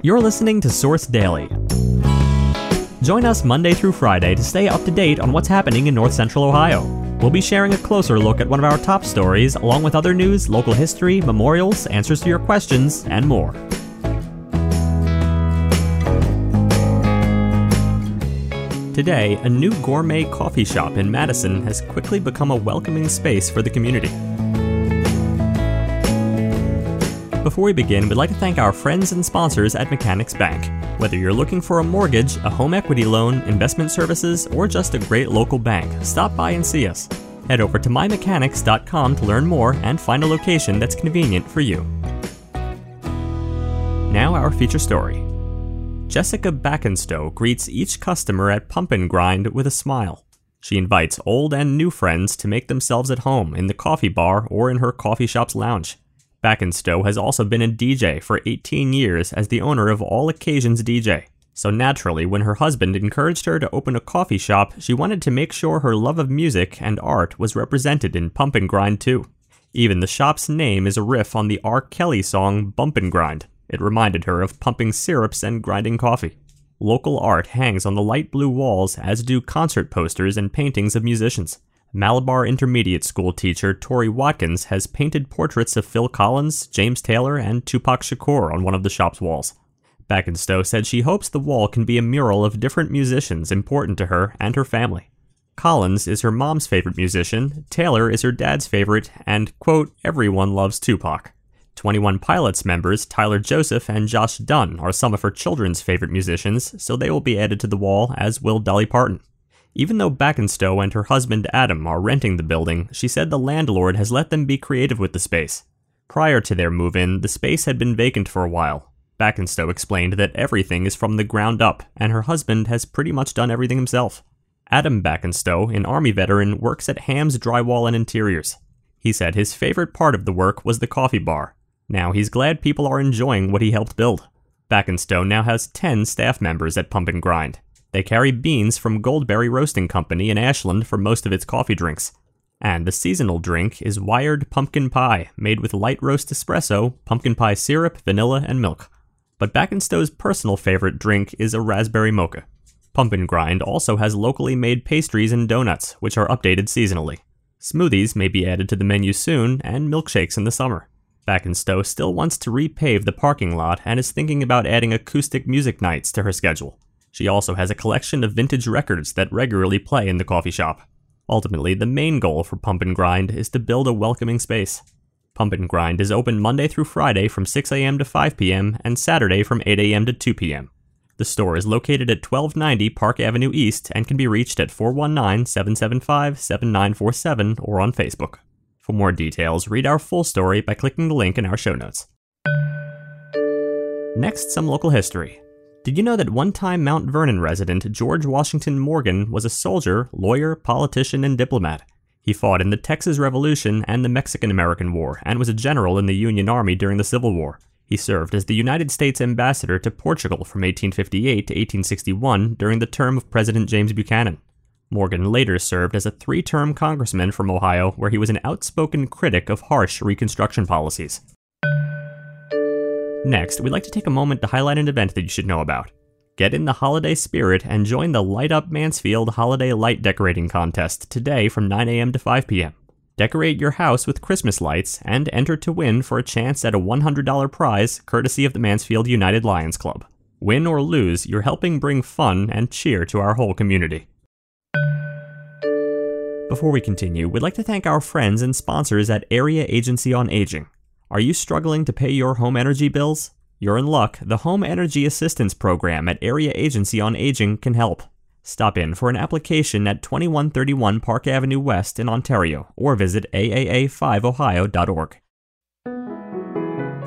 You're listening to Source Daily. Join us Monday through Friday to stay up to date on what's happening in North Central Ohio. We'll be sharing a closer look at one of our top stories, along with other news, local history, memorials, answers to your questions, and more. Today, a new gourmet coffee shop in Madison has quickly become a welcoming space for the community. Before we begin, we'd like to thank our friends and sponsors at Mechanics Bank. Whether you're looking for a mortgage, a home equity loan, investment services, or just a great local bank, stop by and see us. Head over to mymechanics.com to learn more and find a location that's convenient for you. Now, our feature story. Jessica Backenstow greets each customer at Pump and Grind with a smile. She invites old and new friends to make themselves at home in the coffee bar or in her coffee shop's lounge. Backenstow has also been a DJ for 18 years as the owner of All Occasions DJ. So naturally, when her husband encouraged her to open a coffee shop, she wanted to make sure her love of music and art was represented in Pump and Grind too. Even the shop's name is a riff on the R. Kelly song Bump and Grind. It reminded her of pumping syrups and grinding coffee. Local art hangs on the light blue walls, as do concert posters and paintings of musicians. Malabar Intermediate School teacher Tori Watkins has painted portraits of Phil Collins, James Taylor, and Tupac Shakur on one of the shop's walls. Backenstow said she hopes the wall can be a mural of different musicians important to her and her family. Collins is her mom's favorite musician, Taylor is her dad's favorite, and, quote, everyone loves Tupac. 21 Pilots members Tyler Joseph and Josh Dun are some of her children's favorite musicians, so they will be added to the wall, as will Dolly Parton. Even though Backenstow and her husband Adam are renting the building, she said the landlord has let them be creative with the space. Prior to their move in, the space had been vacant for a while. Backenstow explained that everything is from the ground up, and her husband has pretty much done everything himself. Adam Backenstow, an Army veteran, works at Ham's Drywall and Interiors. He said his favorite part of the work was the coffee bar, now he's glad people are enjoying what he helped build. Backenstow now has 10 staff members at Pump and Grind. They carry beans from Goldberry Roasting Company in Ashland for most of its coffee drinks. And the seasonal drink is Wired Pumpkin Pie, made with light roast espresso, pumpkin pie syrup, vanilla, and milk. But Backenstow's personal favorite drink is a raspberry mocha. Pump and Grind also has locally made pastries and donuts, which are updated seasonally. Smoothies may be added to the menu soon, and milkshakes in the summer. Backenstow still wants to repave the parking lot and is thinking about adding acoustic music nights to her schedule. She also has a collection of vintage records that regularly play in the coffee shop. Ultimately, the main goal for Pump and Grind is to build a welcoming space. Pump and Grind is open Monday through Friday from 6 a.m. to 5 p.m. and Saturday from 8 a.m. to 2 p.m. The store is located at 1290 Park Avenue East and can be reached at 419 775 7947 or on Facebook. For more details, read our full story by clicking the link in our show notes. Next, some local history. Did you know that one time Mount Vernon resident George Washington Morgan was a soldier, lawyer, politician, and diplomat? He fought in the Texas Revolution and the Mexican American War and was a general in the Union Army during the Civil War. He served as the United States ambassador to Portugal from 1858 to 1861 during the term of President James Buchanan. Morgan later served as a three term congressman from Ohio, where he was an outspoken critic of harsh Reconstruction policies. Next, we'd like to take a moment to highlight an event that you should know about. Get in the holiday spirit and join the Light Up Mansfield Holiday Light Decorating Contest today from 9 a.m. to 5 p.m. Decorate your house with Christmas lights and enter to win for a chance at a $100 prize courtesy of the Mansfield United Lions Club. Win or lose, you're helping bring fun and cheer to our whole community. Before we continue, we'd like to thank our friends and sponsors at Area Agency on Aging. Are you struggling to pay your home energy bills? You're in luck. The Home Energy Assistance Program at Area Agency on Aging can help. Stop in for an application at 2131 Park Avenue West in Ontario or visit aaa5ohio.org.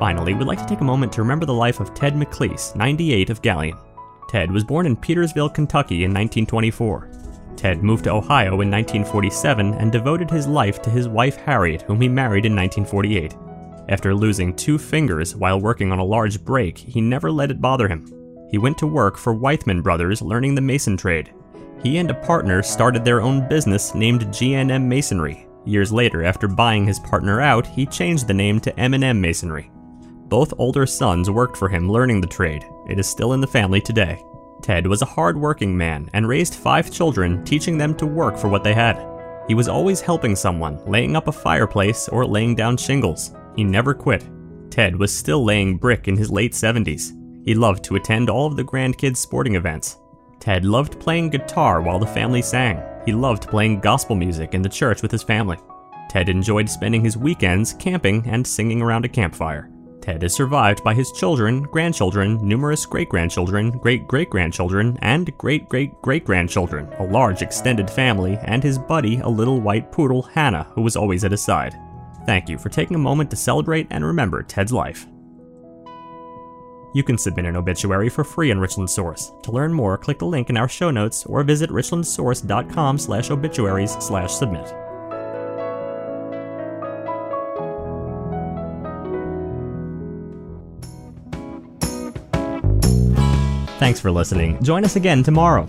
Finally, we'd like to take a moment to remember the life of Ted McLeese, 98 of Galion. Ted was born in Petersville, Kentucky in 1924. Ted moved to Ohio in 1947 and devoted his life to his wife Harriet, whom he married in 1948. After losing two fingers while working on a large break, he never let it bother him. He went to work for Weithman Brothers, learning the mason trade. He and a partner started their own business named GNM Masonry. Years later, after buying his partner out, he changed the name to M&M Masonry. Both older sons worked for him learning the trade, It is still in the family today. Ted was a hard working man and raised five children, teaching them to work for what they had. He was always helping someone, laying up a fireplace or laying down shingles. He never quit. Ted was still laying brick in his late 70s. He loved to attend all of the grandkids' sporting events. Ted loved playing guitar while the family sang. He loved playing gospel music in the church with his family. Ted enjoyed spending his weekends camping and singing around a campfire. Ted is survived by his children, grandchildren, numerous great grandchildren, great great grandchildren, and great great great grandchildren, a large extended family, and his buddy, a little white poodle, Hannah, who was always at his side. Thank you for taking a moment to celebrate and remember Ted's life. You can submit an obituary for free on Richland Source. To learn more, click the link in our show notes or visit richlandsource.com slash obituaries slash submit. Thanks for listening. Join us again tomorrow.